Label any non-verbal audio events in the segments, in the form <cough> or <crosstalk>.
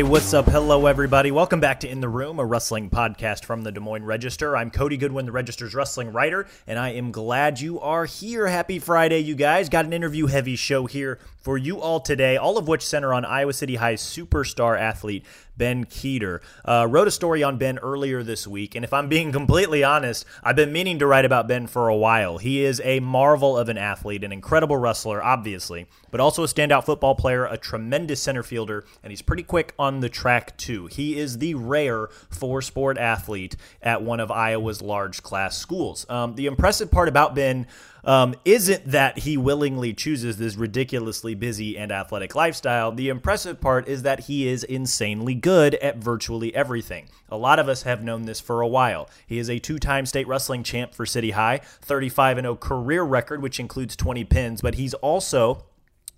Hey, what's up? Hello, everybody. Welcome back to In the Room, a wrestling podcast from the Des Moines Register. I'm Cody Goodwin, the Register's wrestling writer, and I am glad you are here. Happy Friday, you guys. Got an interview heavy show here for you all today, all of which center on Iowa City High's superstar athlete, Ben Kueter. Uh, wrote a story on Ben earlier this week, and if I'm being <laughs> completely honest, I've been meaning to write about Ben for a while. He is a marvel of an athlete, an incredible wrestler, obviously, but also a standout football player, a tremendous center fielder, and he's pretty quick on the track, too. He is the rare four sport athlete at one of Iowa's large class schools. Um, the impressive part about Ben um, isn't that he willingly chooses this ridiculously busy and athletic lifestyle. The impressive part is that he is insanely good at virtually everything. A lot of us have known this for a while. He is a two time state wrestling champ for City High, 35 0 career record, which includes 20 pins, but he's also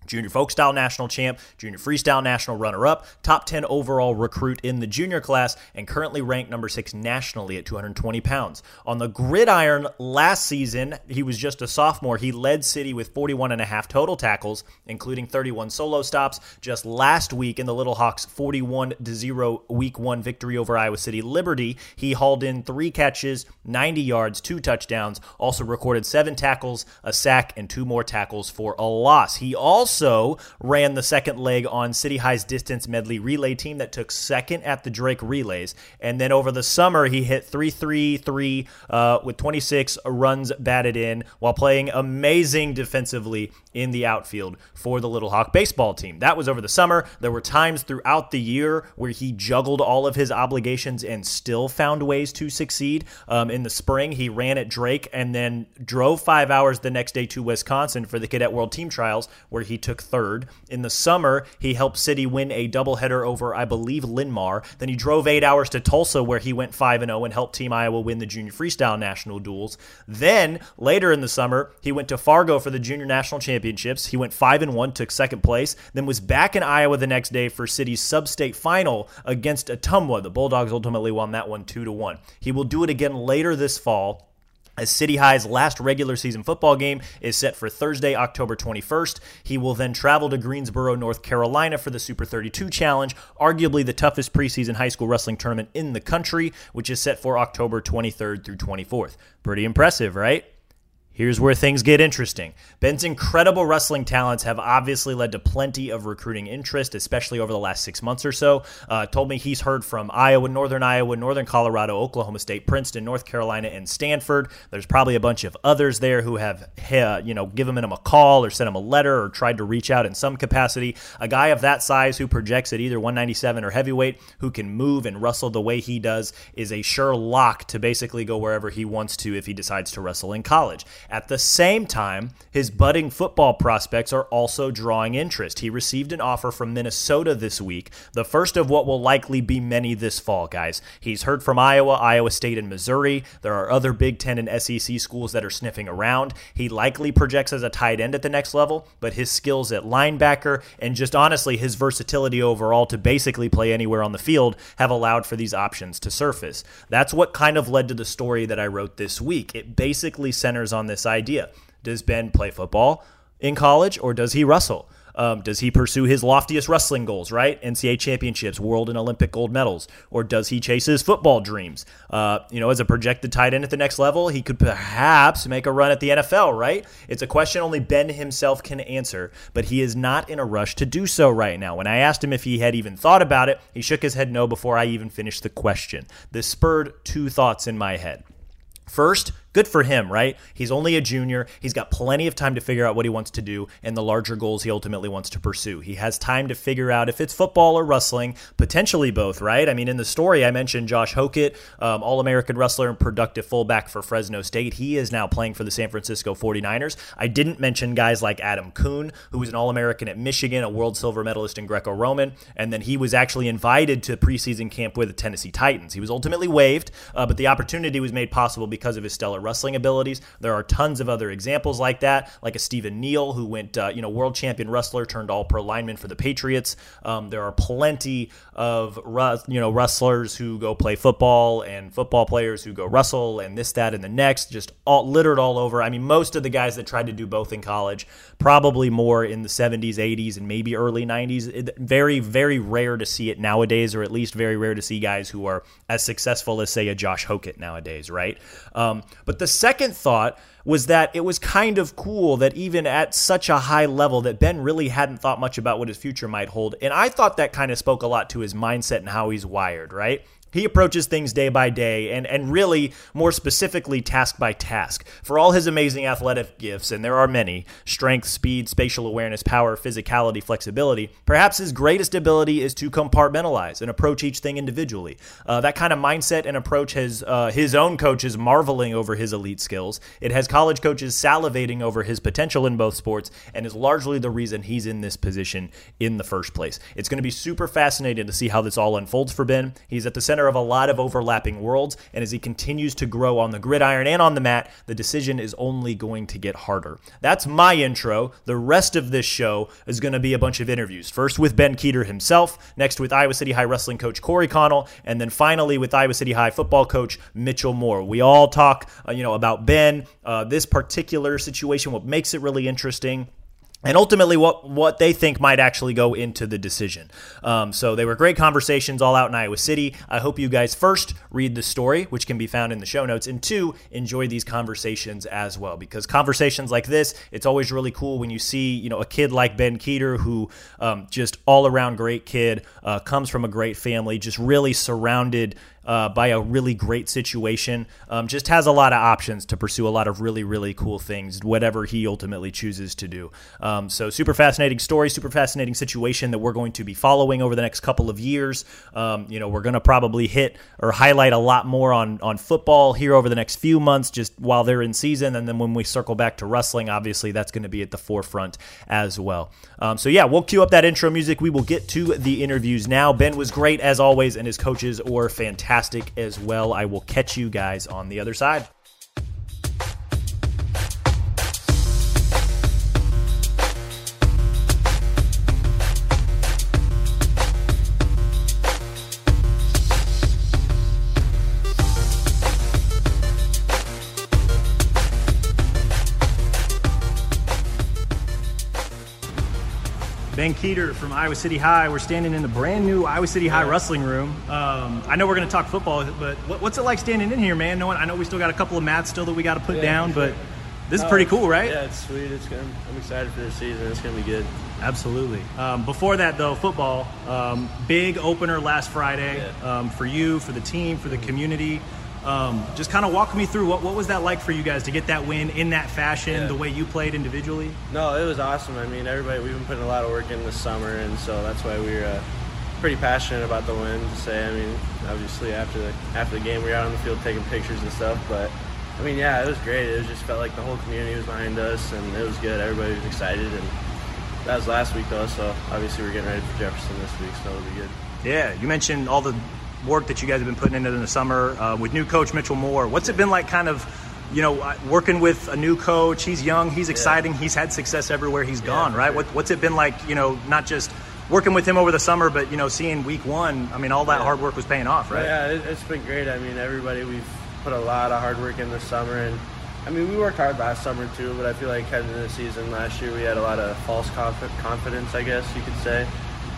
Junior folk style national champ, junior freestyle national runner up, top 10 overall recruit in the junior class, and currently ranked number six nationally at 220 pounds. On the gridiron last season, he was just a sophomore. He led City with 41 and a half total tackles, including 31 solo stops. Just last week in the Little Hawks 41 0 week one victory over Iowa City Liberty, he hauled in three catches, 90 yards, two touchdowns, also recorded seven tackles, a sack, and two more tackles for a loss. He also also ran the second leg on City High's distance medley relay team that took second at the Drake relays. And then over the summer, he hit 3 3 3 uh, with 26 runs batted in while playing amazing defensively in the outfield for the Little Hawk baseball team. That was over the summer. There were times throughout the year where he juggled all of his obligations and still found ways to succeed. Um, in the spring, he ran at Drake and then drove five hours the next day to Wisconsin for the Cadet World Team Trials, where he took third. In the summer, he helped City win a doubleheader over, I believe, Linn-Mar. Then he drove eight hours to Tulsa, where he went 5 0 and helped Team Iowa win the Junior Freestyle National Duels. Then, later in the summer, he went to Fargo for the Junior National championships. He went 5 and 1, took second place, then was back in Iowa the next day for City's sub-state final against Ottumwa. The Bulldogs ultimately won that one 2 to 1. He will do it again later this fall as City High's last regular season football game is set for Thursday, October 21st. He will then travel to Greensboro, North Carolina for the Super 32 Challenge, arguably the toughest preseason high school wrestling tournament in the country, which is set for October 23rd through 24th. Pretty impressive, right? Here's where things get interesting. Ben's incredible wrestling talents have obviously led to plenty of recruiting interest, especially over the last six months or so. Uh, told me he's heard from Iowa, Northern Iowa, Northern Colorado, Oklahoma State, Princeton, North Carolina, and Stanford. There's probably a bunch of others there who have, uh, you know, given him a call or sent him a letter or tried to reach out in some capacity. A guy of that size who projects at either 197 or heavyweight, who can move and wrestle the way he does, is a sure lock to basically go wherever he wants to if he decides to wrestle in college. At the same time, his budding football prospects are also drawing interest. He received an offer from Minnesota this week, the first of what will likely be many this fall, guys. He's heard from Iowa, Iowa State, and Missouri. There are other Big Ten and SEC schools that are sniffing around. He likely projects as a tight end at the next level, but his skills at linebacker and just honestly his versatility overall to basically play anywhere on the field have allowed for these options to surface. That's what kind of led to the story that I wrote this week. It basically centers on this idea. Does Ben play football in college or does he wrestle? Um, does he pursue his loftiest wrestling goals, right? NCAA championships, world and Olympic gold medals, or does he chase his football dreams? Uh, you know, as a projected tight end at the next level, he could perhaps make a run at the NFL, right? It's a question only Ben himself can answer, but he is not in a rush to do so right now. When I asked him if he had even thought about it, he shook his head no before I even finished the question. This spurred two thoughts in my head. First, good for him, right? He's only a junior. He's got plenty of time to figure out what he wants to do and the larger goals he ultimately wants to pursue. He has time to figure out if it's football or wrestling, potentially both, right? I mean, in the story, I mentioned Josh Hokit, um, All American wrestler and productive fullback for Fresno State. He is now playing for the San Francisco 49ers. I didn't mention guys like Adam Coon, who was an All American at Michigan, a world silver medalist in Greco Roman, and then he was actually invited to preseason camp with the Tennessee Titans. He was ultimately waived, uh, but the opportunity was made possible because of his stellar wrestling abilities. There are tons of other examples like that, like a Stephen Neal who went, uh, you know, world champion wrestler turned all pro lineman for the Patriots. Um, there are plenty of you know wrestlers who go play football and football players who go wrestle and this, that, and the next, just all littered all over. I mean, most of the guys that tried to do both in college, probably more in the 70s, 80s, and maybe early 90s. It, very, very rare to see it nowadays, or at least very rare to see guys who are as successful as, say, a Josh Hokit nowadays, right? Um, but the second thought was that it was kind of cool that even at such a high level that Ben really hadn't thought much about what his future might hold. And I thought that kind of spoke a lot to his mindset and how he's wired, right? He approaches things day by day and, and really more specifically task by task. For all his amazing athletic gifts, and there are many strength, speed, spatial awareness, power, physicality, flexibility perhaps his greatest ability is to compartmentalize and approach each thing individually. Uh, that kind of mindset and approach has uh, his own coaches marveling over his elite skills. It has college coaches salivating over his potential in both sports and is largely the reason he's in this position in the first place. It's going to be super fascinating to see how this all unfolds for Ben. He's at the center center of a lot of overlapping worlds, and as he continues to grow on the gridiron and on the mat, the decision is only going to get harder. That's my intro. The rest of this show is going to be a bunch of interviews. First with Ben Kueter himself, next with Iowa City High wrestling coach Corey Connell, and then finally with Iowa City High football coach Mitchell Moore. We all talk, uh, you know, about Ben, uh, this particular situation, what makes it really interesting and ultimately what what they think might actually go into the decision. Um, so they were great conversations all out in Iowa City. I hope you guys first read the story, which can be found in the show notes, and two enjoy these conversations as well because conversations like this, it's always really cool when you see you know a kid like Ben Kueter who um, just all around great kid, uh, comes from a great family, just really surrounded uh, by a really great situation. Um, just has a lot of options to pursue a lot of really, really cool things, whatever he ultimately chooses to do. Um, so, super fascinating story, super fascinating situation that we're going to be following over the next couple of years. Um, you know, we're going to probably hit or highlight a lot more on, on football here over the next few months, just while they're in season. And then when we circle back to wrestling, obviously that's going to be at the forefront as well. Um, so, yeah, we'll cue up that intro music. We will get to the interviews now. Ben was great as always, and his coaches were fantastic fantastic as well. I will catch you guys on the other side. Ben Kueter from Iowa City High. We're standing in the brand new Iowa City High wrestling room. Um, I know we're going to talk football, but what, what's it like standing in here, man? Knowing I know we still got a couple of mats still that we got to put yeah, down, but this no, is pretty cool, right? Yeah, it's sweet. It's good. I'm excited for this season. It's going to be good. Absolutely. Um, before that, though, football. Um, big opener last Friday yeah. Um, for you, for the team, for the community. Um, just kind of walk me through what, what was that like for you guys to get that win in that fashion, yeah. the way you played individually? No, it was awesome. I mean, everybody, we've been putting a lot of work in this summer, and so that's why we were uh, pretty passionate about the win. To say, I mean, obviously after the after the game, we were out on the field taking pictures and stuff, but I mean, yeah, it was great. It was just felt like the whole community was behind us, and it was good. Everybody was excited, and that was last week though. So obviously we're getting ready for Jefferson this week, so it'll be good. Yeah, you mentioned all the work that you guys have been putting into in the summer uh, with new coach Mitchell Moore. What's it been like, kind of, you know, uh, working with a new coach? He's young, he's exciting, yeah. he's had success everywhere he's gone, right? Sure. What, what's it been like, you know, not just working with him over the summer, but you know, seeing week one. I mean, all that yeah. hard work was paying off, right? Yeah, it, has been great. I mean, everybody we've put a lot of hard work in this summer, and I mean, we worked hard last summer too. But I feel like heading into the season last year, we had a lot of false confidence, I guess you could say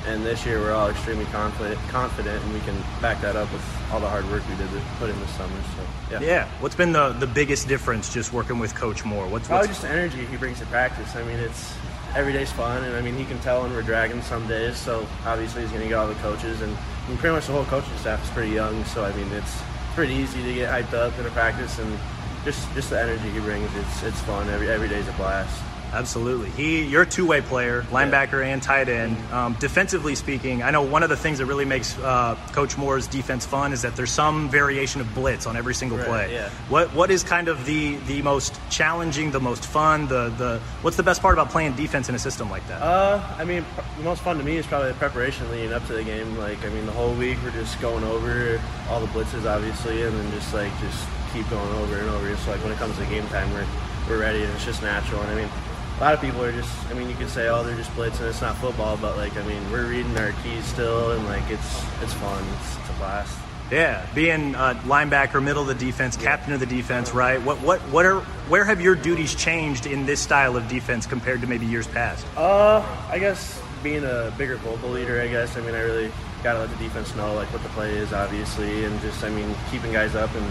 and this year we're all extremely confident, confident, and we can back that up with all the hard work we did to put in this summer. So yeah. Yeah. What's been the the biggest difference just working with Coach Moore? What's probably what's... just the energy he brings to practice. I mean, it's every day's fun, and I mean he can tell when we're dragging some days. So obviously he's going to get all the coaches, and mean, pretty much the whole coaching staff is pretty young. So I mean it's pretty easy to get hyped up in a practice, and just just the energy he brings. It's it's fun. Every every day's a blast. Absolutely. He, you're a two-way player, linebacker and tight end. Um, defensively speaking, I know one of the things that really makes uh, Coach Moore's defense fun is that there's some variation of blitz on every single Right, play. yeah. What what is kind of the the most challenging, the most fun, the the what's the best part about playing defense in a system like that? Uh, I mean, pr- the most fun to me is probably the preparation leading up to the game. Like, I mean, the whole week we're just going over all the blitzes, obviously, and then just like just keep going over and over. Just like when it comes to game time, we're we're ready, and it's just natural. And I mean, a lot of people are just. I mean, you could say, oh, they're just blitzing. It's not football, but like, I mean, we're reading our keys still, and like, it's it's fun. It's, it's a blast. Yeah, being a linebacker, middle of the defense, captain of the defense, right? What what what are where have your duties changed in this style of defense compared to maybe years past? Uh, I guess being a bigger vocal leader, I guess. I mean, I really gotta let the defense know like what the play is, obviously, and just I mean keeping guys up. And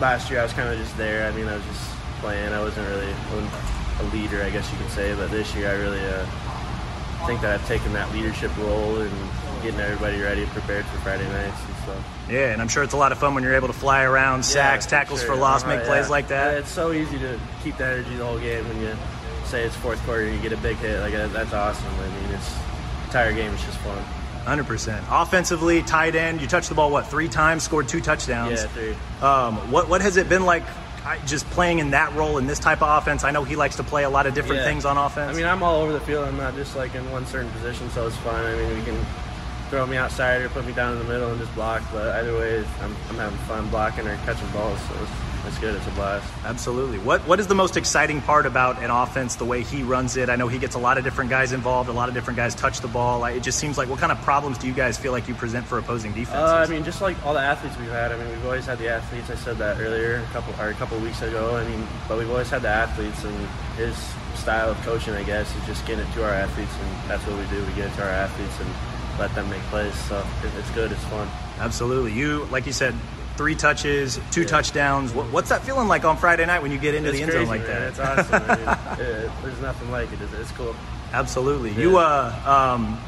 last year I was kind of just there. I mean, I was just playing. I wasn't really wasn't a leader, I guess you could say. But this year I really uh, think that I've taken that leadership role and getting everybody ready, and prepared for Friday nights and stuff. Yeah, and I'm sure it's a lot of fun when you're able to fly around, sacks, Yeah, tackles sure. for loss, Uh-huh, make plays yeah. like that. Yeah, it's so easy to keep the energy the whole game when you say it's fourth quarter and you get a big hit. Like that's awesome. I mean, it's entire game is just fun. 100%. Offensively, tight end, you touched the ball what three times, scored two touchdowns. Yeah, three. Um, what what has it been like? I- Just playing in that role in this type of offense. I know he likes to play a lot of different Yeah. things on offense. I mean, I'm all over the field. I'm not just like in one certain position, so it's fine. I mean, we can throw me outside or put me down in the middle and just block. But either way, I'm, I'm having fun blocking or catching balls, so it's, good. It's a blast. Absolutely. What what is the most exciting part about an offense? The way he runs it. I know he gets a lot of different guys involved. A lot of different guys touch the ball. It just seems like what kind of problems do you guys feel like you present for opposing defenses? Uh, I mean, just like all the athletes we've had. I mean, we've always had the athletes. I said that earlier, a couple or a couple weeks ago. I mean, but we've always had the athletes, and his style of coaching, I guess, is just getting it to our athletes, and that's what we do. We get it to our athletes and let them make plays. So it's good. It's fun. Absolutely. You, like you said, three touches, two Yeah. touchdowns. What, what's that feeling like on Friday night when you get into it's the end crazy, zone like man. that? It's awesome. <laughs> It, there's nothing like it. It's, it's cool. Absolutely. Yeah. You uh, um,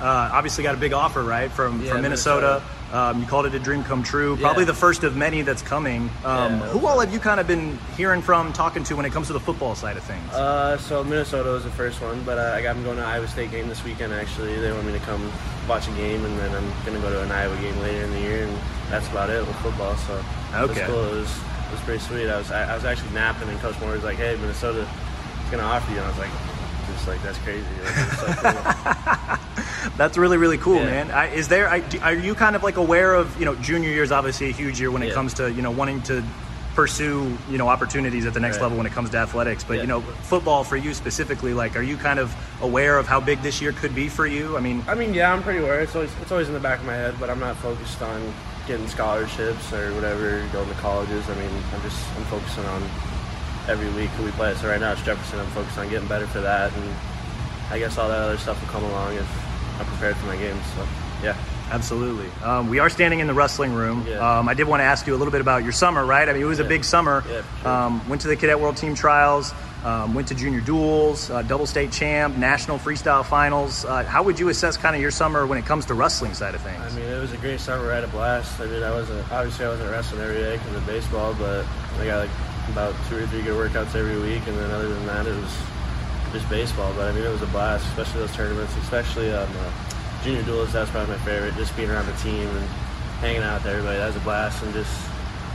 uh, obviously got a big offer, right, from Yeah, from Minnesota. Minnesota. Um, you called it a dream come true. Probably Yeah. the first of many that's coming. Um, Yeah. who all have you kind of been hearing from, talking to when it comes to the football side of things? Uh, so Minnesota was the first one, but uh, I got them going to Iowa State game this weekend. Actually, they want me to come watch a game, and then I'm gonna go to an Iowa game later in the year, and that's about it with football. So it Okay. was cool. It was it was pretty sweet. I was I, I was actually napping, and Coach Moore was like, "Hey, Minnesota is gonna offer you," and I was like, "Just like that's crazy." Like, so <laughs> cool. That's really really cool, Yeah. man. I, is there? I, do- are you kind of like aware of you know junior year is obviously a huge year when it Yeah. comes to you know wanting to pursue you know opportunities at the next Right. level when it comes to athletics. But Yeah. you know football for you specifically, like, are you kind of aware of how big this year could be for you? I mean, I mean, yeah, I'm pretty aware. It's always it's always in the back of my head, but I'm not focused on getting scholarships or whatever, going to colleges. I mean, I'm just I'm focusing on every week who we play. So right now it's Jefferson. I'm focused on getting better for that, and I guess all that other stuff will come along if I'm prepared for my games. So yeah. Absolutely. Um, we are standing in the wrestling room. Yeah. Um, I did want to ask you a little bit about your summer, right? I mean, it was a big summer. Yeah, sure. um, went to the Cadet World Team Trials, um, went to junior duels, uh, double state champ, national freestyle finals. Uh, how would you assess kind of your summer when it comes to wrestling side of things? I mean, it was a great summer. I had a blast. I mean, I wasn't obviously I wasn't wrestling every day because of baseball, but I got like about two or three good workouts every week, and then other than that, it was just baseball. But I mean, it was a blast, especially those tournaments, especially um, uh, junior duels. That's probably my favorite. Just being around the team and hanging out with everybody. That was a blast, and just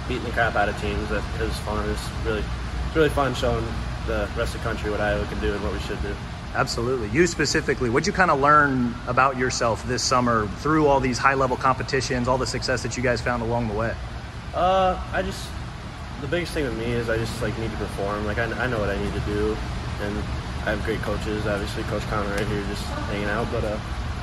beating the crap out of teams. That it was fun. It was really, it's really fun showing the rest of the country what Iowa can do and what we should do. Absolutely. You specifically, what'd you kind of learn about yourself this summer through all these high level competitions, all the success that you guys found along the way? Uh, I just the biggest thing with me is I just like need to perform. Like I, I know what I need to do, and I have great coaches. Obviously, Coach Connell right here just hanging out, but uh,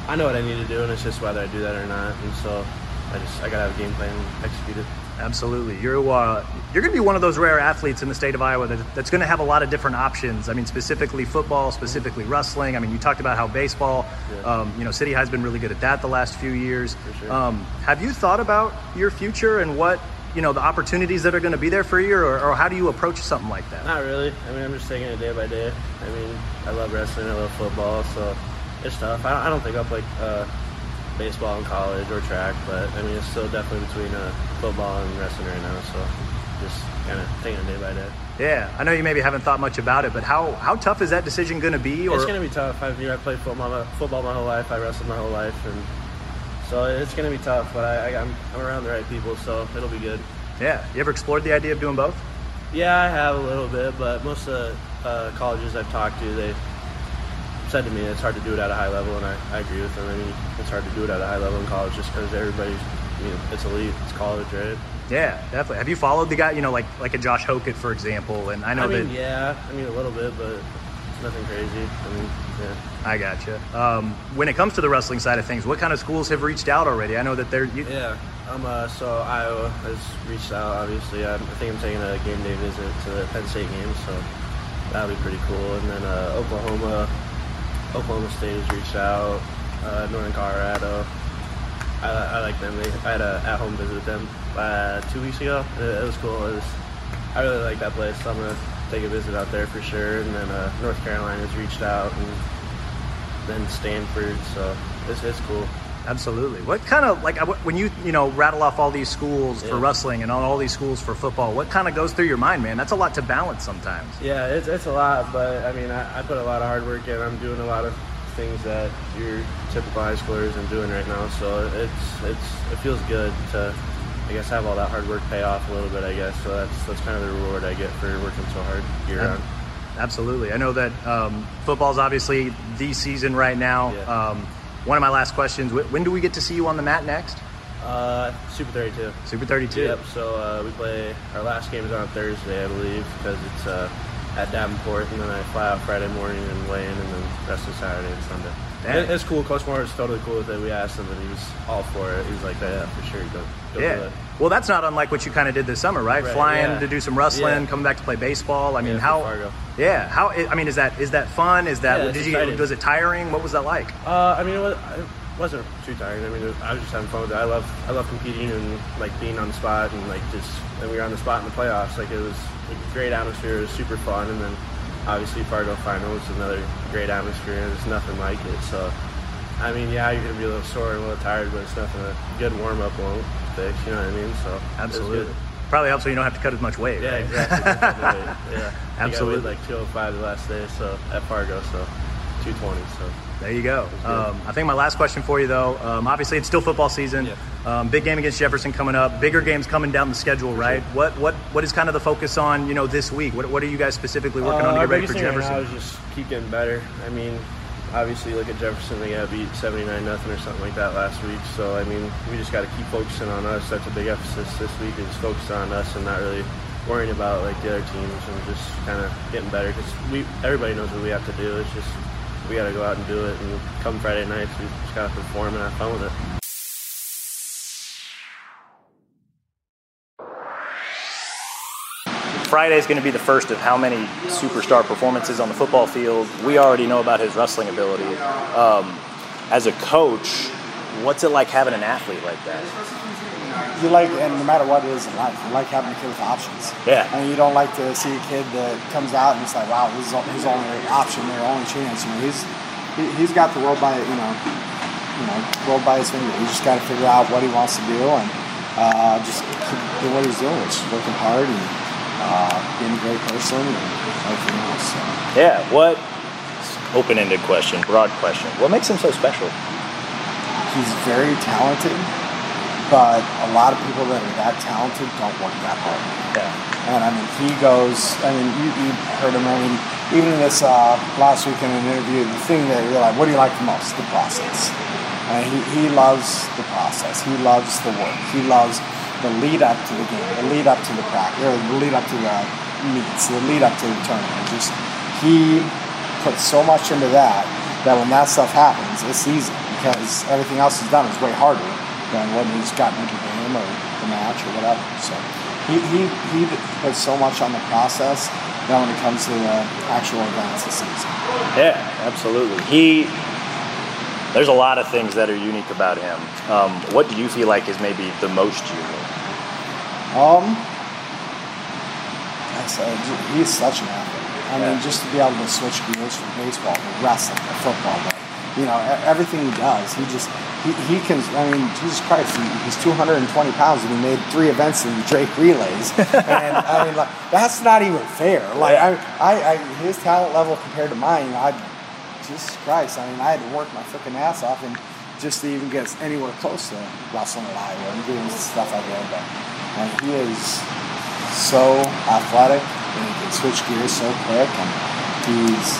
I know what I need to do, and it's just whether I do that or not. And so I just I gotta have a game plan and execute it. Absolutely. You're uh, you're going to be one of those rare athletes in the state of Iowa that, that's going to have a lot of different options. I mean, specifically football, specifically wrestling. I mean, you talked about how baseball, Yeah. um, you know, City High's been really good at that the last few years. Sure. Um, have you thought about your future and what, you know, the opportunities that are going to be there for you, or, or how do you approach something like that? Not really. I mean, I'm just taking it day by day. I mean, I love wrestling. I love football, so it's tough. I don't, I don't think I'll play uh, baseball in college or track, but I mean, it's still definitely between uh, football and wrestling right now. So just kind of taking it day by day. Yeah, I know you maybe haven't thought much about it, but how, how tough is that decision going to be? Or it's going to be tough. I, mean, I played football, football my whole life. I wrestled my whole life, and so it's going to be tough. But I, I, I'm, I'm around the right people, so it'll be good. Yeah. You ever explored the idea of doing both? Yeah, I have a little bit, but most of the uh, colleges I've talked to, they said to me it's hard to do it at a high level, and I, I agree with them. I mean, it's hard to do it at a high level in college just because everybody's, you know, it's elite, it's college, right? Yeah, definitely. Have you followed the guy, you know, like like a Josh Hokit, for example? And I know I mean, that. Yeah, I mean a little bit, but nothing crazy. I mean, yeah. I gotcha. Um, when it comes to the wrestling side of things, what kind of schools have reached out already? I know that they're. You... Yeah, um, uh, so Iowa has reached out. Obviously, I, I think I'm taking a game day visit to the Penn State game, so that'll be pretty cool. And then uh, Oklahoma, Oklahoma State has reached out. Uh, Northern Colorado. I, I, like them. They, I had a at-home visit with them uh, two weeks ago. It, it was cool. It was, I really like that place. So I'm gonna take a visit out there for sure. And then uh, North Carolina has reached out, and then Stanford. So it's, it's cool. Absolutely. What kind of like when you you know rattle off all these schools yeah. for wrestling and all these schools for football? What kind of goes through your mind, man? That's a lot to balance sometimes. Yeah, it's, it's a lot, but I mean, I, I put a lot of hard work in. I'm doing a lot of things that your typical high schoolers are doing right now. So it's it's it feels good to I guess I have all that hard work pay off a little bit. I guess so. That's that's kind of the reward I get for working so hard year round. Absolutely. I know that um, football's obviously the season right now. Yeah. Um, one of my last questions: When do we get to see you on the mat next? Uh, Super 32. Super 32. Yep. So uh, we play our last game is on Thursday, I believe, because it's uh, at Davenport, and then I fly out Friday morning and weigh in, and then rest of Saturday and Sunday. It, it's cool. Coach Moore is totally cool with it. We asked him, and he was all for it. He was like, "Yeah, for sure, go, go yeah. Well, that's not unlike what you kind of did this summer, right? right Flying yeah. to do some wrestling, yeah. coming back to play baseball. I mean, yeah, how? Yeah, how? I mean, is that is that fun? Is that did you was it tiring? What was that like? Uh, I mean, it, was, it wasn't too tiring. I mean, was, I was just having fun with it. I love I love competing and like being on the spot and like just and we were on the spot in the playoffs. Like it was a great atmosphere. It was super fun, and then obviously Fargo final another great atmosphere. and There's nothing like it. So, I mean, yeah, you're gonna be a little sore and a little tired, but it's nothing. A good warm up won't fix. You know what I mean? So absolutely. Probably helps so you don't have to cut as much weight. Yeah, right? exactly. yeah, <laughs> absolutely. I like 205 the last day, so at Fargo, so 220. So there you go. Um, I think my last question for you, though. Um, obviously, it's still football season. Yeah. Um, big game against Jefferson coming up. Bigger games coming down the schedule, right? Sure. What what what is kind of the focus on? You know, this week. What what are you guys specifically working uh, on to get ready for Jefferson? Right now is just keep getting better. I mean, obviously, look at Jefferson. They got beat 79 nothing or something like that last week. So I mean, we just got to keep focusing on us. That's a big emphasis this week is focusing on us and not really worrying about like the other teams and just kind of getting better because we everybody knows what we have to do. It's just we got to go out and do it. And come Friday nights, we just got to perform and have fun with it. Friday is going to be the first of how many superstar performances on the football field. We already know about his wrestling ability. Um, as a coach, what's it like having an athlete like that? You like, and no matter what it is in life, you like having a kid with options. Yeah. I mean, you don't like to see a kid that comes out and it's like, wow, this is his only option, their only chance. You know, he's he, he's got the world by you know, you know, world by his finger. He's just got to figure out what he wants to do and uh, just keep doing what he's doing, which is working hard and uh, being a great person and everything else. So. Yeah. What? Open-ended question, broad question. What makes him so special? He's very talented, but a lot of people that are that talented don't work that hard. Yeah. And I mean, he goes. I mean, you, you heard him. I mean, even this uh, last week in an interview, the thing that you're like, what do you like the most? The process. And he, he loves the process. He loves the work. He loves the lead up to the game, the lead up to the practice, or the lead up to the meets, the lead up to the tournament. Just he puts so much into that that when that stuff happens, it's easy because everything else is done is way harder than when he's gotten into the game or the match or whatever. So he, he, he puts so much on the process that when it comes to the actual events this season. Yeah, absolutely. He there's a lot of things that are unique about him. Um, what do you feel like is maybe the most unique? Um, I said he's such an athlete. I yeah. mean, just to be able to switch gears from baseball to wrestling to football, you know, everything he does, he just he, he can. I mean, Jesus Christ, he, he's 220 pounds and he made three events in Drake relays, <laughs> and I mean, like that's not even fair. Like I, I, I his talent level compared to mine, you know, I, Jesus Christ, I mean, I had to work my freaking ass off and just to even get anywhere close to wrestling at Iowa and doing stuff like that. But and he is so athletic and he can switch gears so quick and he's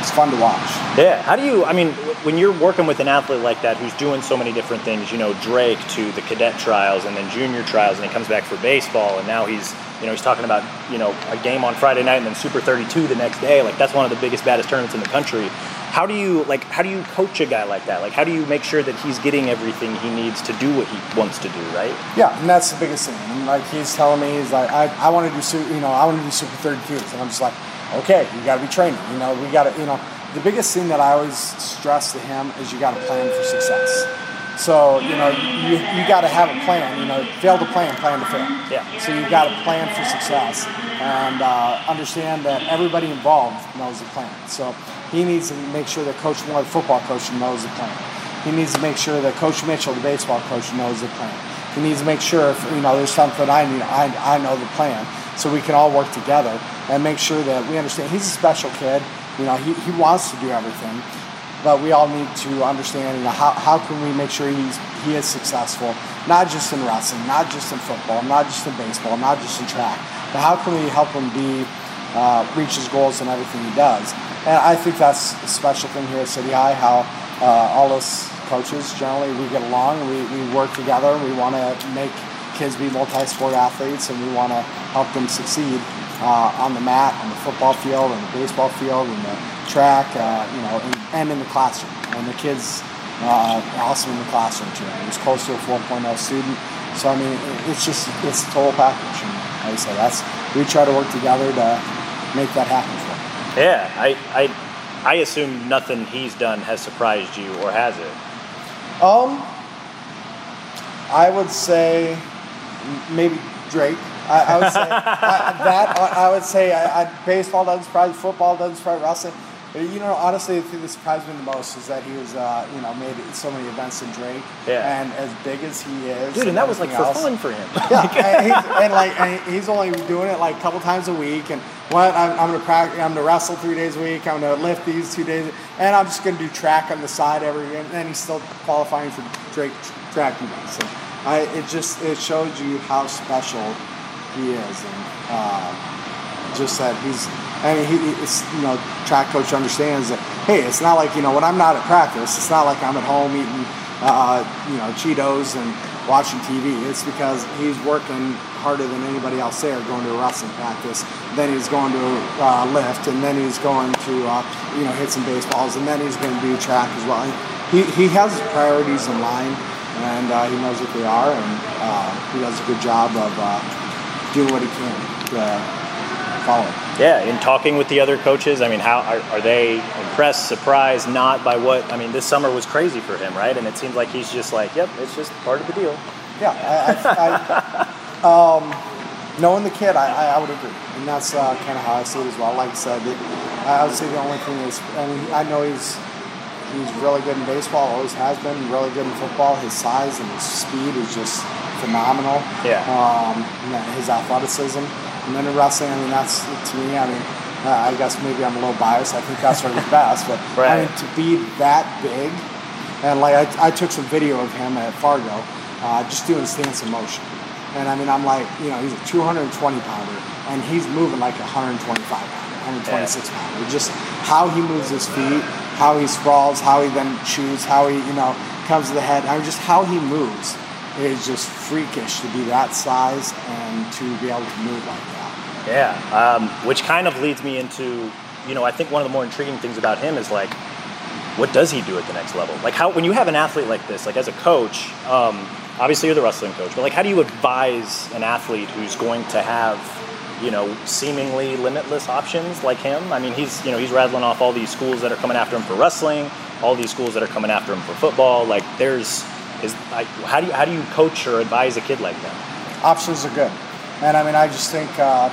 it's fun to watch. Yeah. How do you? I mean, when you're working with an athlete like that who's doing so many different things, you know, Drake to the cadet trials and then junior trials, and he comes back for baseball, and now he's, you know, he's talking about, you know, a game on Friday night and then Super 32 the next day. Like that's one of the biggest, baddest tournaments in the country. How do you like? How do you coach a guy like that? Like, how do you make sure that he's getting everything he needs to do what he wants to do? Right? Yeah, and that's the biggest thing. And like he's telling me, he's like, I, I want to do, you know, I want to do Super 32, and I'm just like, okay, you got to be training. You know, we got to, you know the biggest thing that I always stress to him is you got to plan for success. So you know you, you got to have a plan. You know, fail to plan, plan to fail. Yeah. So you got to plan for success and uh, understand that everybody involved knows the plan. So he needs to make sure that Coach Moore, the football coach, knows the plan. He needs to make sure that Coach Mitchell, the baseball coach, knows the plan. He needs to make sure if you know there's something I need, I, I know the plan, so we can all work together and make sure that we understand. He's a special kid. You know, he, he wants to do everything, but we all need to understand, you know, how, how can we make sure he's, he is successful, not just in wrestling, not just in football, not just in baseball, not just in track, but how can we help him be, uh, reach his goals in everything he does. And I think that's a special thing here at City High, how uh, all us coaches generally, we get along, we, we work together, we want to make kids be multi-sport athletes, and we want to help them succeed uh, on the mat, on the football field, on the baseball field, and the track, uh, you know, and, and, in the classroom. And the kids uh, also in the classroom too. He was close to a 4.0 student, so I mean, it's just it's a total package. And like I said, that's we try to work together to make that happen. Yeah, I I I assume nothing he's done has surprised you, or has it? Um, I would say maybe Drake. I, I would say I, <laughs> that. I would say I, baseball doesn't surprise, football doesn't surprise, wrestling. You know, honestly, the thing that surprised me the most is that he was, uh, you know, made so many events in Drake. Yeah. And as big as he is, dude, and, and that was like for else, fun for him. <laughs> yeah, and, he's, and like and he's only doing it like a couple times a week. And what I'm, I'm gonna practice, I'm gonna wrestle three days a week. I'm gonna lift these two days, and I'm just gonna do track on the side every. And then he's still qualifying for Drake track events. So I, it just it shows you how special he is, and uh, just that he's. I mean, he, it's, you know, track coach understands that. Hey, it's not like you know when I'm not at practice. It's not like I'm at home eating, uh, you know, Cheetos and watching TV. It's because he's working harder than anybody else there, going to a wrestling practice. Then he's going to uh, lift, and then he's going to uh, you know hit some baseballs, and then he's going to do track as well. He he has his priorities in line, and uh, he knows what they are, and uh, he does a good job of uh, do what he can to follow. Yeah, in talking with the other coaches, I mean, how are, are they impressed, surprised, not by what? I mean, this summer was crazy for him, right? And it seems like he's just like, yep, it's just part of the deal. Yeah, I, I, I <laughs> um, knowing the kid, I, I, would agree, and that's uh, kind of how I see it as well. Like I said, it, I would say the only thing is, I mean, I know he's he's really good in baseball, always has been, really good in football. His size and his speed is just phenomenal. Yeah. Um, his athleticism. And then in wrestling, I mean, that's to me. I mean, uh, I guess maybe I'm a little biased. I think that's where he's best. But right. I mean, to be that big, and like I, I took some video of him at Fargo, uh, just doing stance in motion. And I mean, I'm like, you know, he's a 220 pounder, and he's moving like a 125 pounder, 126 yeah. pounder. Just how he moves his feet, how he sprawls, how he then shoots, how he, you know, comes to the head. I mean, just how he moves is just freakish to be that size and to be able to move like that. Yeah, um, which kind of leads me into, you know, I think one of the more intriguing things about him is like, what does he do at the next level? Like, how when you have an athlete like this, like as a coach, um, obviously you're the wrestling coach, but like, how do you advise an athlete who's going to have, you know, seemingly limitless options like him? I mean, he's, you know, he's rattling off all these schools that are coming after him for wrestling, all these schools that are coming after him for football. Like, there's is like, how do you how do you coach or advise a kid like that? Options are good, and I mean I just think uh,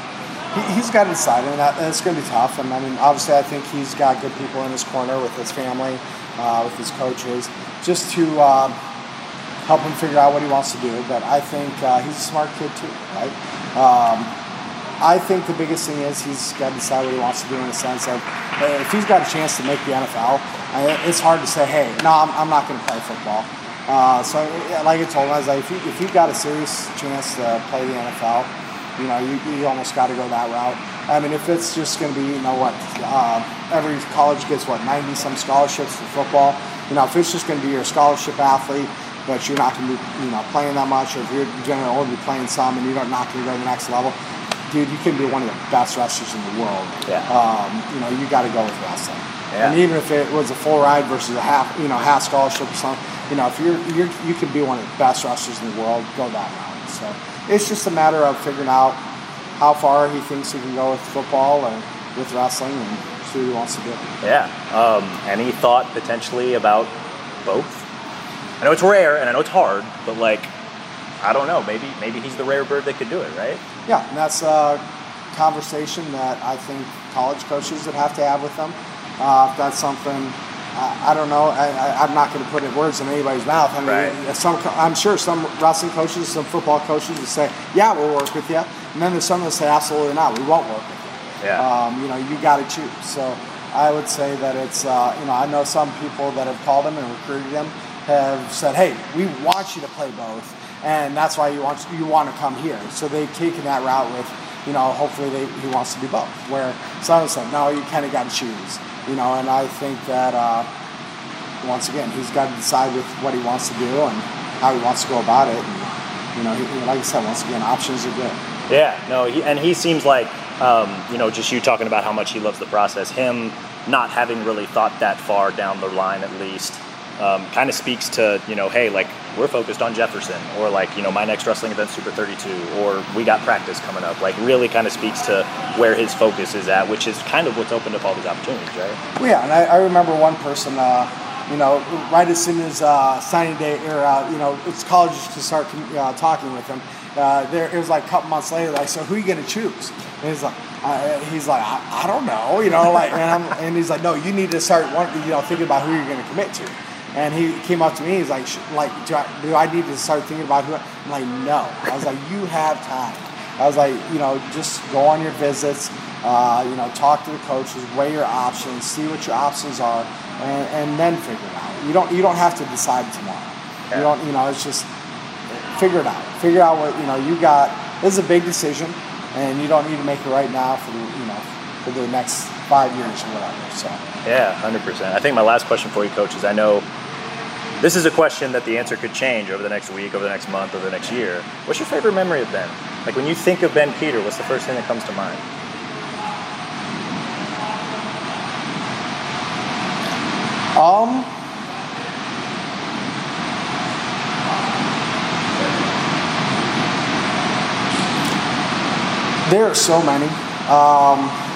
he, has got decide, and that, it's going to be tough. And I mean obviously I think he's got good people in his corner with his family, uh, with his coaches, just to uh, help him figure out what he wants to do. But I think uh, he's a smart kid too, right? Um, I think the biggest thing is he's got to decide what he wants to do in the sense of if he's got a chance to make the NFL, it's hard to say, hey, no, I'm, I'm not going to play football. Uh, so, like I told him, I was like, if, you, if you've got a serious chance to play the NFL, you know, you, you almost got to go that route. I mean, if it's just going to be, you know, what, uh, every college gets, what, 90 some scholarships for football. You know, if it's just going to be your scholarship athlete, but you're not going to be, you know, playing that much, or if you're going to only be playing some and you're not going to go to the next level, dude, you can be one of the best wrestlers in the world. Yeah. Um, you know, you got to go with wrestling. Yeah. And even if it was a full ride versus a half, you know, half scholarship or something, you know, if you're, you're you can be one of the best wrestlers in the world, go that route. So it's just a matter of figuring out how far he thinks he can go with football and with wrestling and see what he wants to do. Yeah. Um, any thought potentially about both? I know it's rare and I know it's hard, but like, I don't know. Maybe maybe he's the rare bird that could do it, right? Yeah, and that's a conversation that I think college coaches would have to have with them. Uh, if that's something, I, I don't know. I, I, I'm not going to put in words in anybody's mouth. I mean, right. some, I'm sure some wrestling coaches, some football coaches would say, "Yeah, we'll work with you," and then there's some that say, "Absolutely not. We won't work with you." Yeah. Um, you know, you got to choose. So I would say that it's, uh, you know, I know some people that have called him and recruited him have said, "Hey, we want you to play both, and that's why you want you want to come here." So they've taken that route with, you know, hopefully they, he wants to do both. Where some have said, "No, you kind of got to choose," you know, and I think that. Uh, once again, he's got to decide with what he wants to do and how he wants to go about it. And, you know, he, like I said, once again, options are good. Yeah, no, he, and he seems like, um, you know, just you talking about how much he loves the process, him not having really thought that far down the line at least, um, kind of speaks to, you know, hey, like, we're focused on Jefferson, or like, you know, my next wrestling event, Super 32, or we got practice coming up. Like, really kind of speaks to where his focus is at, which is kind of what's opened up all these opportunities, right? Well, yeah, and I, I remember one person, uh, you know, right as soon as uh, signing day, or, uh, you know, it's colleges to start uh, talking with him. Uh, there, it was like a couple months later, like, so who are you going to choose? And he's like, uh, he's like, I, I don't know, you know, like, and, and he's like, no, you need to start, one, you know, thinking about who you're going to commit to. And he came up to me. He's like, like, do I, do I need to start thinking about who? I-" I'm like, no. I was like, you have time. I was like, you know, just go on your visits. Uh, you know, talk to the coaches, weigh your options, see what your options are, and, and then figure it out. You don't you don't have to decide tomorrow. Yeah. You don't you know it's just figure it out. Figure out what you know you got. This is a big decision, and you don't need to make it right now for the you know for the next five years or whatever. So. Yeah, hundred percent. I think my last question for you, coach, is I know this is a question that the answer could change over the next week, over the next month, over the next year. What's your favorite memory of Ben? Like when you think of Ben Kueter, what's the first thing that comes to mind? Um. There are so many. Um,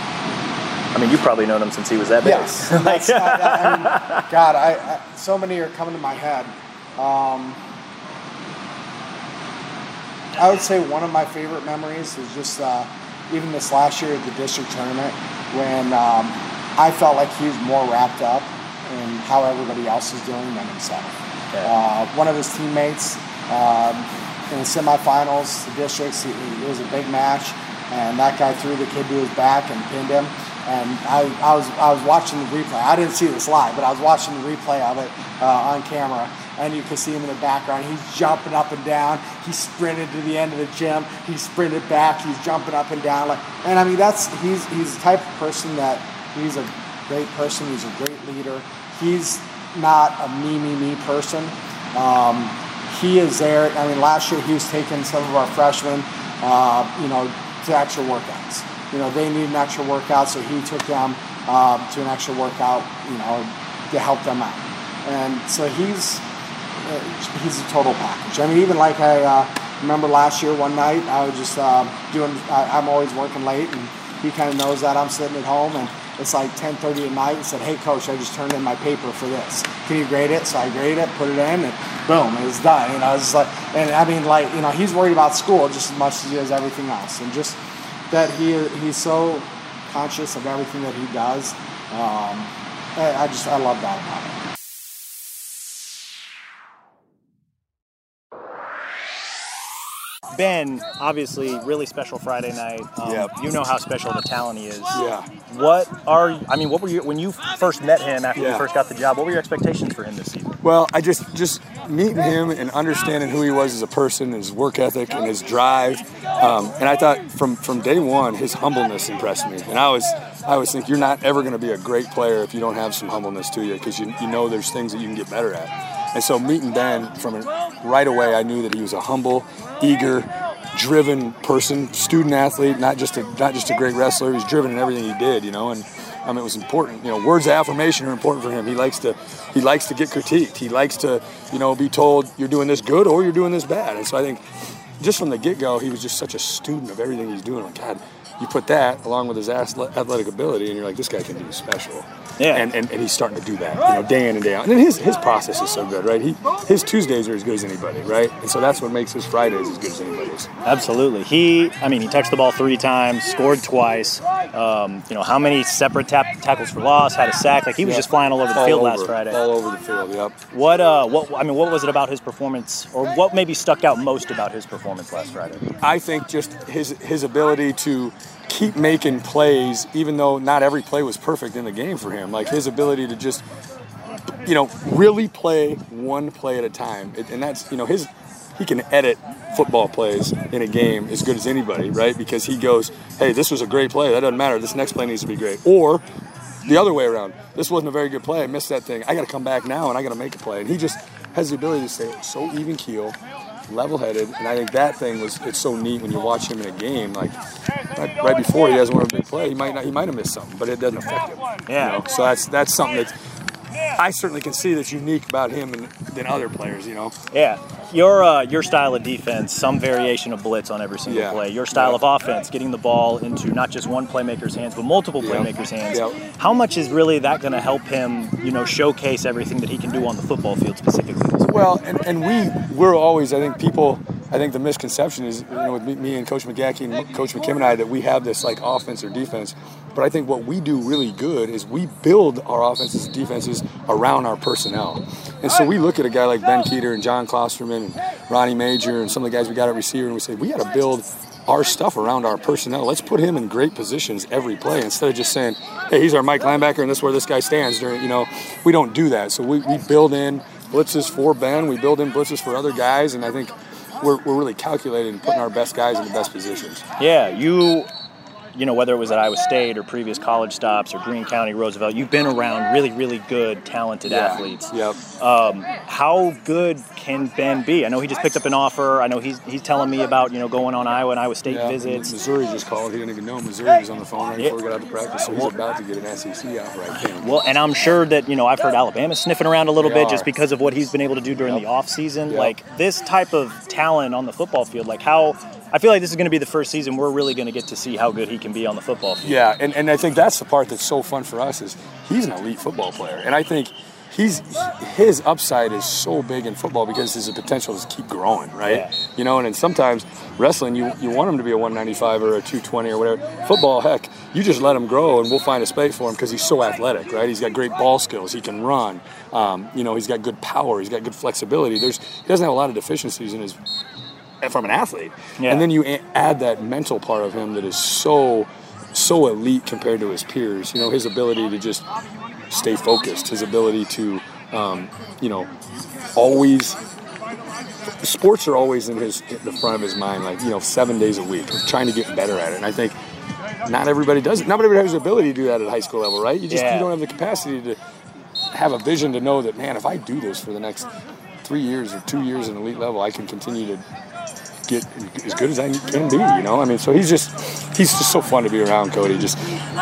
I mean, you've probably known him since he was that big. yes. <laughs> <laughs> That's, I, mean, God, I, I, so many are coming to my head. Um, I would say one of my favorite memories is just uh, even this last year at the district tournament when um, I felt like he was more wrapped up in how everybody else is doing than himself. Yeah. Uh, one of his teammates um, in the semifinals, the districts, it was a big match, and that guy threw the kid to his back and pinned him. And I, I was I was watching the replay. I didn't see this live, but I was watching the replay of it uh, on camera, and you can see him in the background. He's jumping up and down. He sprinted to the end of the gym. He sprinted back. He's jumping up and down. Like, and I mean, that's he's he's the type of person that he's a great person. He's a great leader. He's not a me me me person. Um, he is there. I mean, last year he was taking some of our freshmen, uh, you know, to actual workouts. You know, they need an extra workout, so he took them um, to an extra workout, you know, to help them out. And so he's uh, he's a total package. I mean, even like I uh, remember last year, one night I was just uh, doing. I, I'm always working late, and he kind of knows that I'm sitting at home, and it's like 10:30 at night. And said, "Hey, coach, I just turned in my paper for this. Can you grade it?" So I graded it, put it in, and boom, it was done. I was like, and I mean, like you know, he's worried about school just as much as he is everything else, and just that he he's so conscious of everything that he does. Um, I, I just I love that about him. Ben, obviously, really special Friday night. Um, Yep. You know how special the talent he is. Yeah. What are I mean? What were you when you first met him after you first got the job? What were your expectations for him this season? Well, I just just meeting him and understanding who he was as a person, his work ethic, and his drive. Um, and I thought from from day one, his humbleness impressed me. And I was I always think you're not ever going to be a great player if you don't have some humbleness to you, because you you know there's things that you can get better at. And so meeting Ben from right away, I knew that he was a humble, eager, driven person, student athlete, not just a not just a great wrestler. He's driven in everything he did, you know, and um, it was important. You know, words of affirmation are important for him. He likes to he likes to get critiqued. He likes to you know be told you're doing this good or you're doing this bad. And so I think just from the get go, he was just such a student of everything he's doing. Like God, you put that along with his athletic ability, and you're like, this guy can do special. Yeah. And, and, and he's starting to do that, you know, day in and day out. And then his his process is so good, right? He his Tuesdays are as good as anybody, right? And so that's what makes his Fridays as good as anybody's. Absolutely. He, I mean, he touched the ball three times, scored twice. Um, you know, how many separate tap- tackles for loss? Had a sack. Like he was Yeah. just flying all over the All field over, last Friday. All over the field, yep. What, uh, what? I mean, what was it about his performance, or what maybe stuck out most about his performance last Friday? I think just his his ability to keep making plays, even though not every play was perfect in the game for him. Like his ability to just, you know, really play one play at a time, and that's you know his. He can edit football plays in a game as good as anybody, right? Because he goes, "Hey, this was a great play. That doesn't matter. This next play needs to be great." Or the other way around. This wasn't a very good play. I missed that thing. I got to come back now and I got to make a play. And he just has the ability to stay so even keel, level headed. And I think that thing was it's so neat when you watch him in a game. Like right, right before he has one big play, he might not he might have missed something, but it doesn't affect him. you Yeah. know? So that's that's something that I certainly can see that's unique about him and, than other players. You know. Yeah, your uh, your style of defense, some variation of blitz on every single Yeah. play. Your style Yeah. of offense, getting the ball into not just one playmaker's hands, but multiple Yep. playmakers' hands. Yep. How much is really that going to help him, you know, showcase everything that he can do on the football field specifically? Well, and, and we we're always I think people I think the misconception is you know with me, and Coach McGackey and Coach McKim and I that we have this like offense or defense, but I think what we do really good is we build our offenses and defenses around our personnel, and so we look at a guy like Ben Kueter and John Klosterman and Ronnie Major and some of the guys we got at receiver and we say we got to build our stuff around our personnel. Let's put him in great positions every play instead of just saying, hey, he's our Mike linebacker and this is where this guy stands during, you know, we don't do that. So we, we build in blitzes for Ben, we build in blitzes for other guys, and I think we're, we're really calculating and putting our best guys in the best positions. Yeah, you, you know, whether it was at Iowa State or previous college stops or Greene County, Roosevelt, you've been around really, really good, talented athletes. Yep. Um, how good can Ben be? I know he just picked up an offer. I know he's he's telling me about you know going on Iowa and Iowa State Yeah, visits. Missouri just called. He didn't even know Missouri was on the phone right Yeah. before we got out to practice. So he's about to get an SEC offer, I think. Well, and I'm sure that you know I've heard Alabama sniffing around a little They bit are. just because of what he's been able to do during Yep. the off season. Yep. Like this type of talent on the football field, like how I feel like this is going to be the first season we're really going to get to see how good he can be on the football field. Yeah, and, and I think that's the part that's so fun for us is he's an elite football player, and I think he's his upside is so big in football because his potential is to keep growing, right? Yeah. You know, and then sometimes wrestling, you you want him to be a 195 or a 220 or whatever. Football, heck, you just let him grow, and we'll find a space for him because he's so athletic, right? He's got great ball skills. He can run. Um, you know, he's got good power. He's got good flexibility. There's he doesn't have a lot of deficiencies in his from an athlete. Yeah. And then you add that mental part of him that is so so elite compared to his peers. You know, his ability to just stay focused, his ability to, um, you know, always. Sports are always in his in the front of his mind, like you know, seven days a week, trying to get better at it. And I think not everybody does it. Not everybody has the ability to do that at high school level, right? You just Yeah. you don't have the capacity to have a vision to know that man, if I do this for the next three years or two years in elite level, I can continue to get as good as I can be. You know, I mean, so he's just he's just so fun to be around. Cody just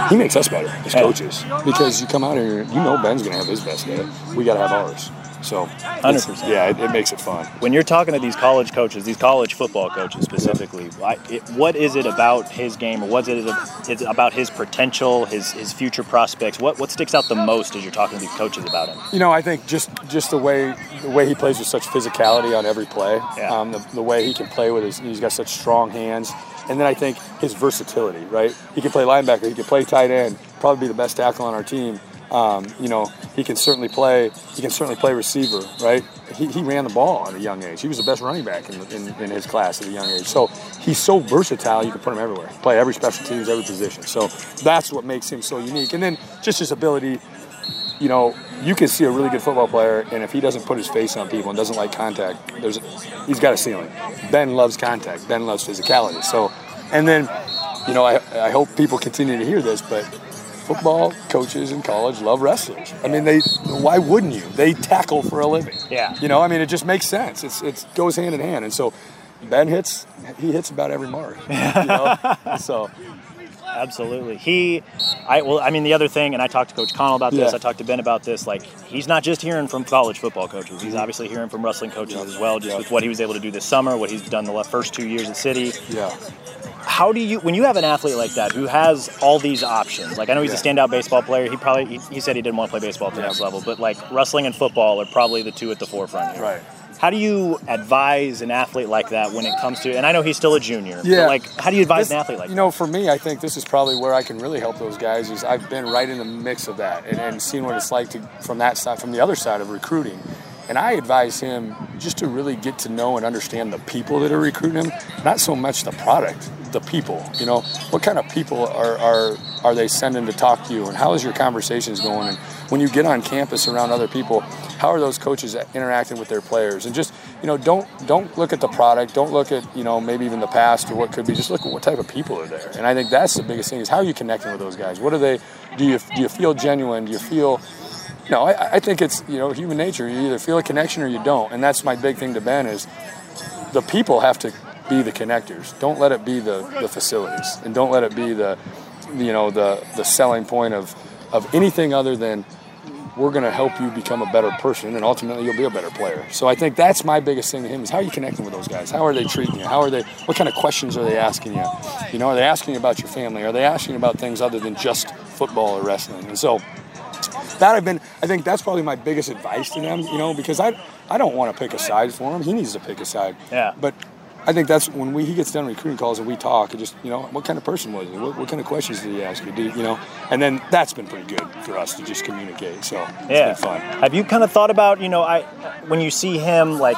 he makes us better as coaches because you come out here, you know, Ben's gonna have his best day. We got to have ours. So, 100%. yeah, it, it makes it fun. When you're talking to these college coaches, these college football coaches specifically, why- it, what is it about his game, or what is it is it about his potential, his his future prospects? What what sticks out the most as you're talking to these coaches about him? You know, I think just just the way the way he plays with such physicality on every play, Yeah. um, the, the way he can play with his, he's got such strong hands, and then I think his versatility, right? He can play linebacker, he can play tight end, probably be the best tackle on our team. Um, you know, he can certainly play. He can certainly play receiver, right? he, he ran the ball at a young age. He was the best running back in, in, in his class at a young age. So he's so versatile. You can put him everywhere. Play every special teams, every position. So that's what makes him so unique. And then just his ability. You know, you can see a really good football player, and if he doesn't put his face on people and doesn't like contact, there's he's got a ceiling. Ben loves contact. Ben loves physicality. So, and then, you know, I, I hope people continue to hear this, but football coaches in college love wrestlers. I mean, they why wouldn't you? They tackle for a living. Yeah. You know, I mean, it just makes sense. It's it goes hand in hand, and so Ben hits he hits about every mark. You know? <laughs> so Absolutely. He, I well, I mean, the other thing, and I talked to Coach Connell about this. Yeah. I talked to Ben about this. Like, he's not just hearing from college football coaches. He's mm-hmm. obviously hearing from wrestling coaches as well. Just Yeah. with what he was able to do this summer, what he's done the first two years at City. yeah, How do you, when you have an athlete like that who has all these options? Like, I know he's a standout baseball player. He probably he, he said he didn't want to play baseball at the Yeah. next level, but like wrestling and football are probably the two at the forefront here. right. How do you advise an athlete like that when it comes to? And I know he's still a junior. Yeah. But like, how do you advise This- an athlete like you that? know, for me, I think this is probably where I can really help those guys. Is I've been right in the mix of that and, and seen what it's like to from that side, from the other side of recruiting. And I advise him just to really get to know and understand the people that are recruiting him, not so much the product, the people. You know, what kind of people are are are they sending to talk to you, and how is your conversations going? And when you get on campus around other people, how are those coaches interacting with their players? And just you know, don't don't look at the product, don't look at you know maybe even the past or what could be. Just look at what type of people are there. And I think that's the biggest thing is how are you connecting with those guys? What are they? Do you do you feel genuine? Do you feel no, I, I think it's you know human nature. You either feel a connection or you don't, and that's my big thing to Ben is the people have to be the connectors. Don't let it be the, the facilities, and don't let it be the you know the the selling point of of anything other than we're going to help you become a better person, and ultimately you'll be a better player. So I think that's my biggest thing to him is how are you connecting with those guys? How are they treating you? How are they? What kind of questions are they asking you? You know, are they asking you about your family? Are they asking about things other than just football or wrestling? And so that I've been. I think that's probably my biggest advice to them. You know, because I I don't want to pick a side for him. He needs to pick a side. Yeah. But I think that's when we he gets done recruiting calls and we talk. And just you know, what kind of person was he? What, what kind of questions did he ask you? Did, you know, and then that's been pretty good for us to just communicate. So it's yeah. been fun. Have you kind of thought about, you know, I when you see him like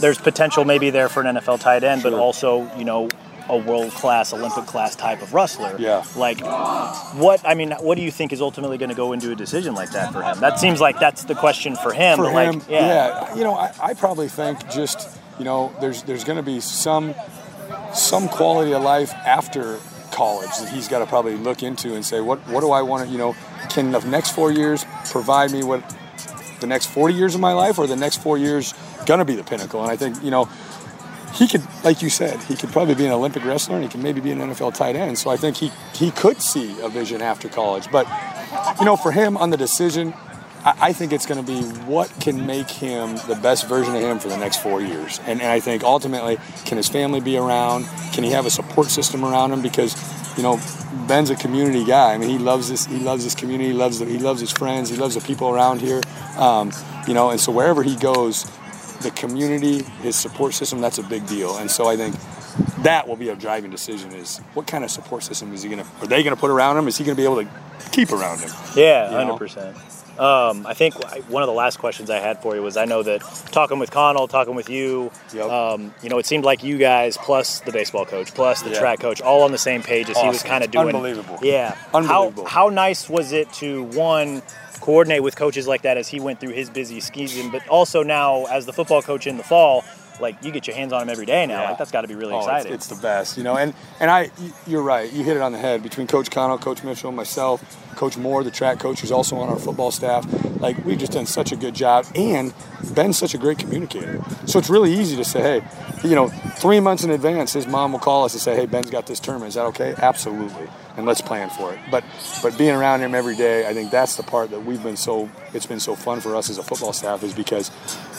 there's potential maybe there for an NFL tight end, but also, you know, a world class, Olympic class type of wrestler. Yeah. Like what I mean, what do you think is ultimately going to go into a decision like that for him? That seems like that's the question for him. for but like, him, yeah. You know, I, I probably think just you know, there's there's going to be some some quality of life after college that he's got to probably look into and say, what what do I want to, you know, can the next four years provide me what the next 40 years of my life, or the next four years going to be the pinnacle? And I think you know. He could, like you said, he could probably be an Olympic wrestler, and he could maybe be an NFL tight end. So I think he he could see a vision after college. But you know, for him on the decision, I, I think it's going to be what can make him the best version of him for the next four years. And, and I think ultimately, can his family be around? Can he have a support system around him? Because you know, Ben's a community guy. I mean, he loves this. He loves this community. He loves the, he loves his friends. He loves the people around here. Um, you know, and so wherever he goes, the community, his support system, that's a big deal. And so I think that will be a driving decision is what kind of support system is he going to, are they going to put around him? Is he going to be able to keep around him? Yeah, you know? hundred percent. Um, I think one of the last questions I had for you was I know that talking with Connell, talking with you, Yep. um, you know, it seemed like you guys plus the baseball coach plus the Yeah. track coach all on the same page as he was kind of doing. Unbelievable. Yeah, Unbelievable. How how nice was it to one coordinate with coaches like that as he went through his busy season, but also now as the football coach in the fall, like you get your hands on him every day now. Yeah. Like that's got to be really Oh, it's- exciting. It's, the best, you know. And and I, you're right. You hit it on the head. Between Coach Connell, Coach Mitchell, myself, Coach Moore, the track coach, who's also on our football staff, like we've just done such a good job. And Ben's such a great communicator. So it's really easy to say, hey, you know, three months in advance, his mom will call us and say, hey, Ben's got this tournament. Is that okay? Absolutely. And let's plan for it. But but being around him every day, I think that's the part that we've been so. It's been so fun for us as a football staff is because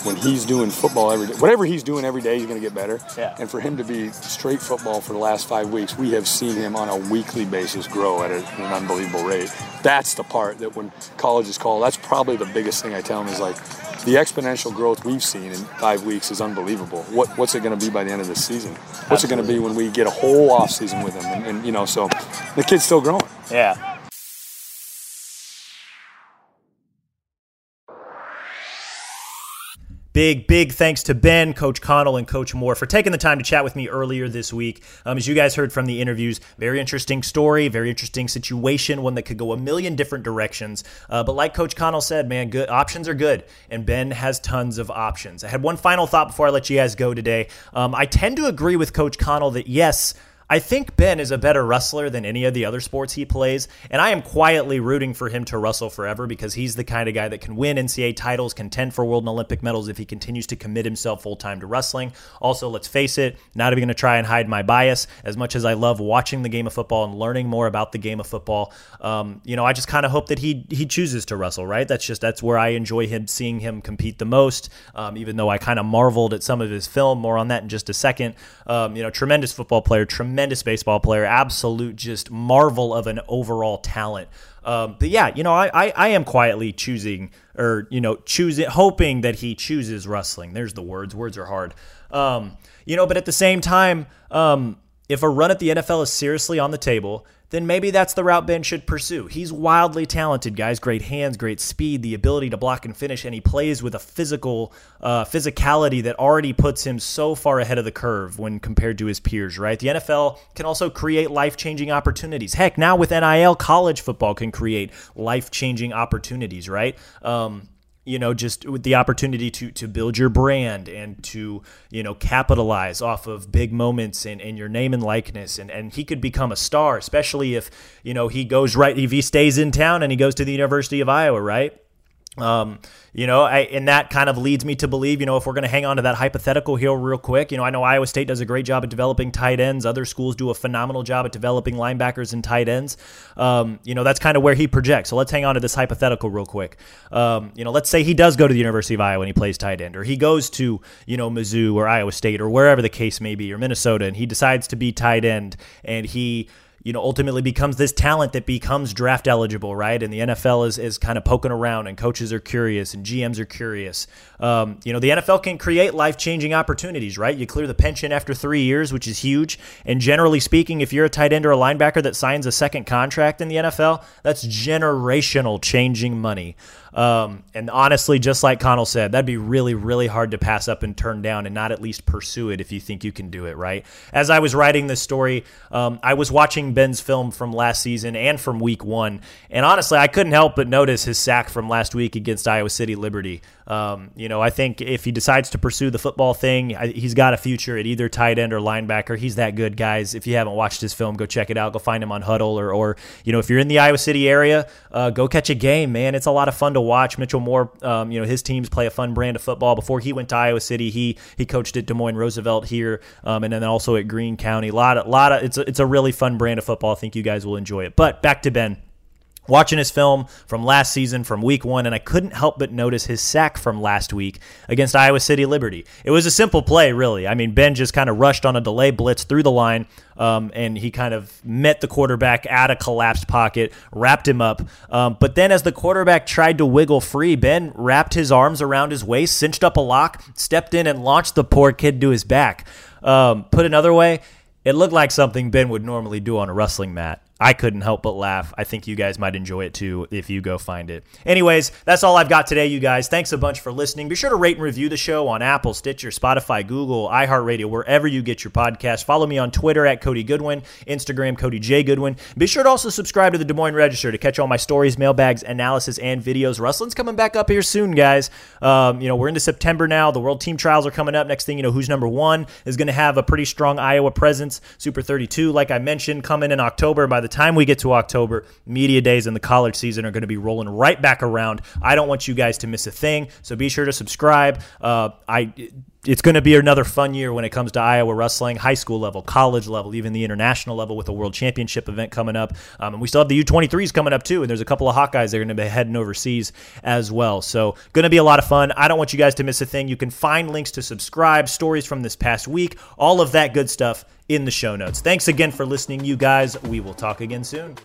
when he's doing football every day, whatever he's doing every day, he's going to get better. Yeah. And for him to be straight football for the last five weeks, we have seen him on a weekly basis grow at a- an unbelievable rate. That's the part that when college is called, that's probably the biggest thing I tell him is like, the exponential growth we've seen in five weeks is unbelievable. What, what's it going to be by the end of this season? What's it going to be when we get a whole off season with him? And, and you know, so the kid's still growing. yeah. Big, big thanks to Ben, Coach Connell, and Coach Moore for taking the time to chat with me earlier this week. Um, as you guys heard from the interviews, very interesting story, very interesting situation, one that could go a million different directions. Uh, but like Coach Connell said, man, good options are good, and Ben has tons of options. I had one final thought before I let you guys go today. Um, I tend to agree with Coach Connell that yes, I think Ben is a better wrestler than any of the other sports he plays, and I am quietly rooting for him to wrestle forever because he's the kind of guy that can win NCAA titles, contend for world and Olympic medals if he continues to commit himself full time to wrestling. Also, let's face it, not even going to try and hide my bias. As much as I love watching the game of football and learning more about the game of football, um, you know, I just kind of hope that he he chooses to wrestle. Right? That's just that's where I enjoy him seeing him compete the most. Um, even though I kind of marveled at some of his film, more on that in just a second. Um, you know, tremendous football player, tremendous tremendous baseball player, absolute just marvel of an overall talent. Um, but yeah, you know, I, I, I am quietly choosing or you know choosing hoping that he chooses wrestling. There's the words. Words are hard. Um, you know, but at the same time, um, if a run at the NFL is seriously on the table, then maybe that's the route Ben should pursue. He's wildly talented, guys. Great hands, great speed, the ability to block and finish, and he plays with a physical uh, physicality that already puts him so far ahead of the curve when compared to his peers. Right? The NFL can also create life-changing opportunities. Heck, now with NIL, college football can create life-changing opportunities. Right? Um, you know, just with the opportunity to to build your brand and to, you know, capitalize off of big moments and, and your name and likeness. And, and he could become a star, especially if, you know, he goes right, if he stays in town and he goes to the University of Iowa, right? Um, you know, I, and that kind of leads me to believe, you know, if we're going to hang on to that hypothetical here real quick, you know, I know Iowa State does a great job at developing tight ends. Other schools do a phenomenal job at developing linebackers and tight ends. Um, you know, that's kind of where he projects. So let's hang on to this hypothetical real quick. Um, you know, let's say he does go to the University of Iowa and he plays tight end, or he goes to, you know, Mizzou or Iowa State or wherever the case may be, or Minnesota, and he decides to be tight end and he, you know, ultimately becomes this talent that becomes draft eligible, right? And the NFL is, is kind of poking around, and coaches are curious, and GMs are curious. Um, you know, the NFL can create life changing opportunities, right? You clear the pension after three years, which is huge. And generally speaking, if you're a tight end or a linebacker that signs a second contract in the NFL, that's generational changing money. Um, and honestly, just like Connell said, that'd be really, really hard to pass up and turn down and not at least pursue it if you think you can do it, right? As I was writing this story, um, I was watching Ben's film from last season and from week one. And honestly, I couldn't help but notice his sack from last week against Iowa City Liberty. Um, you know, I think if he decides to pursue the football thing, he's got a future at either tight end or linebacker. He's that good, guys. If you haven't watched his film, go check it out. Go find him on Hudl or, or you know, if you're in the Iowa City area, uh, go catch a game, man. It's a lot of fun to watch. Mitchell Moore, um, you know, his teams play a fun brand of football. Before he went to Iowa City, he he coached at Des Moines Roosevelt here, um, and then also at Greene County. A lot, of, lot of it's a, it's a really fun brand of football. I think you guys will enjoy it. But back to Ben watching his film from last season from week one, and I couldn't help but notice his sack from last week against Iowa City Liberty. It was a simple play, really. I mean, Ben just kind of rushed on a delay blitz through the line, um, and he kind of met the quarterback at a collapsed pocket, wrapped him up. Um, but then, as the quarterback tried to wiggle free, Ben wrapped his arms around his waist, cinched up a lock, stepped in, and launched the poor kid to his back. Um, put another way, it looked like something Ben would normally do on a wrestling mat. I couldn't help but laugh. I think you guys might enjoy it too if you go find it. Anyways, that's all I've got today, you guys. Thanks a bunch for listening. Be sure to rate and review the show on Apple, Stitcher, Spotify, Google, iHeartRadio, wherever you get your podcast. Follow me on Twitter at Cody Goodwin, Instagram Cody J Goodwin. Be sure to also subscribe to the Des Moines Register to catch all my stories, mailbags, analysis, and videos. Wrestling's coming back up here soon, guys. Um, you know we're into September now. The World Team Trials are coming up. Next thing you know, who's number one is going to have a pretty strong Iowa presence. Super 32, like I mentioned, coming in October. By the time we get to October, media days and the college season are going to be rolling right back around. I don't want you guys to miss a thing, so be sure to subscribe. Uh, I it's going to be another fun year when it comes to Iowa wrestling, high school level, college level, even the international level with a world championship event coming up. Um, and we still have the U23s coming up too. And there's a couple of Hawkeyes that are going to be heading overseas as well. So, going to be a lot of fun. I don't want you guys to miss a thing. You can find links to subscribe, stories from this past week, all of that good stuff in the show notes. Thanks again for listening, you guys. We will talk again soon.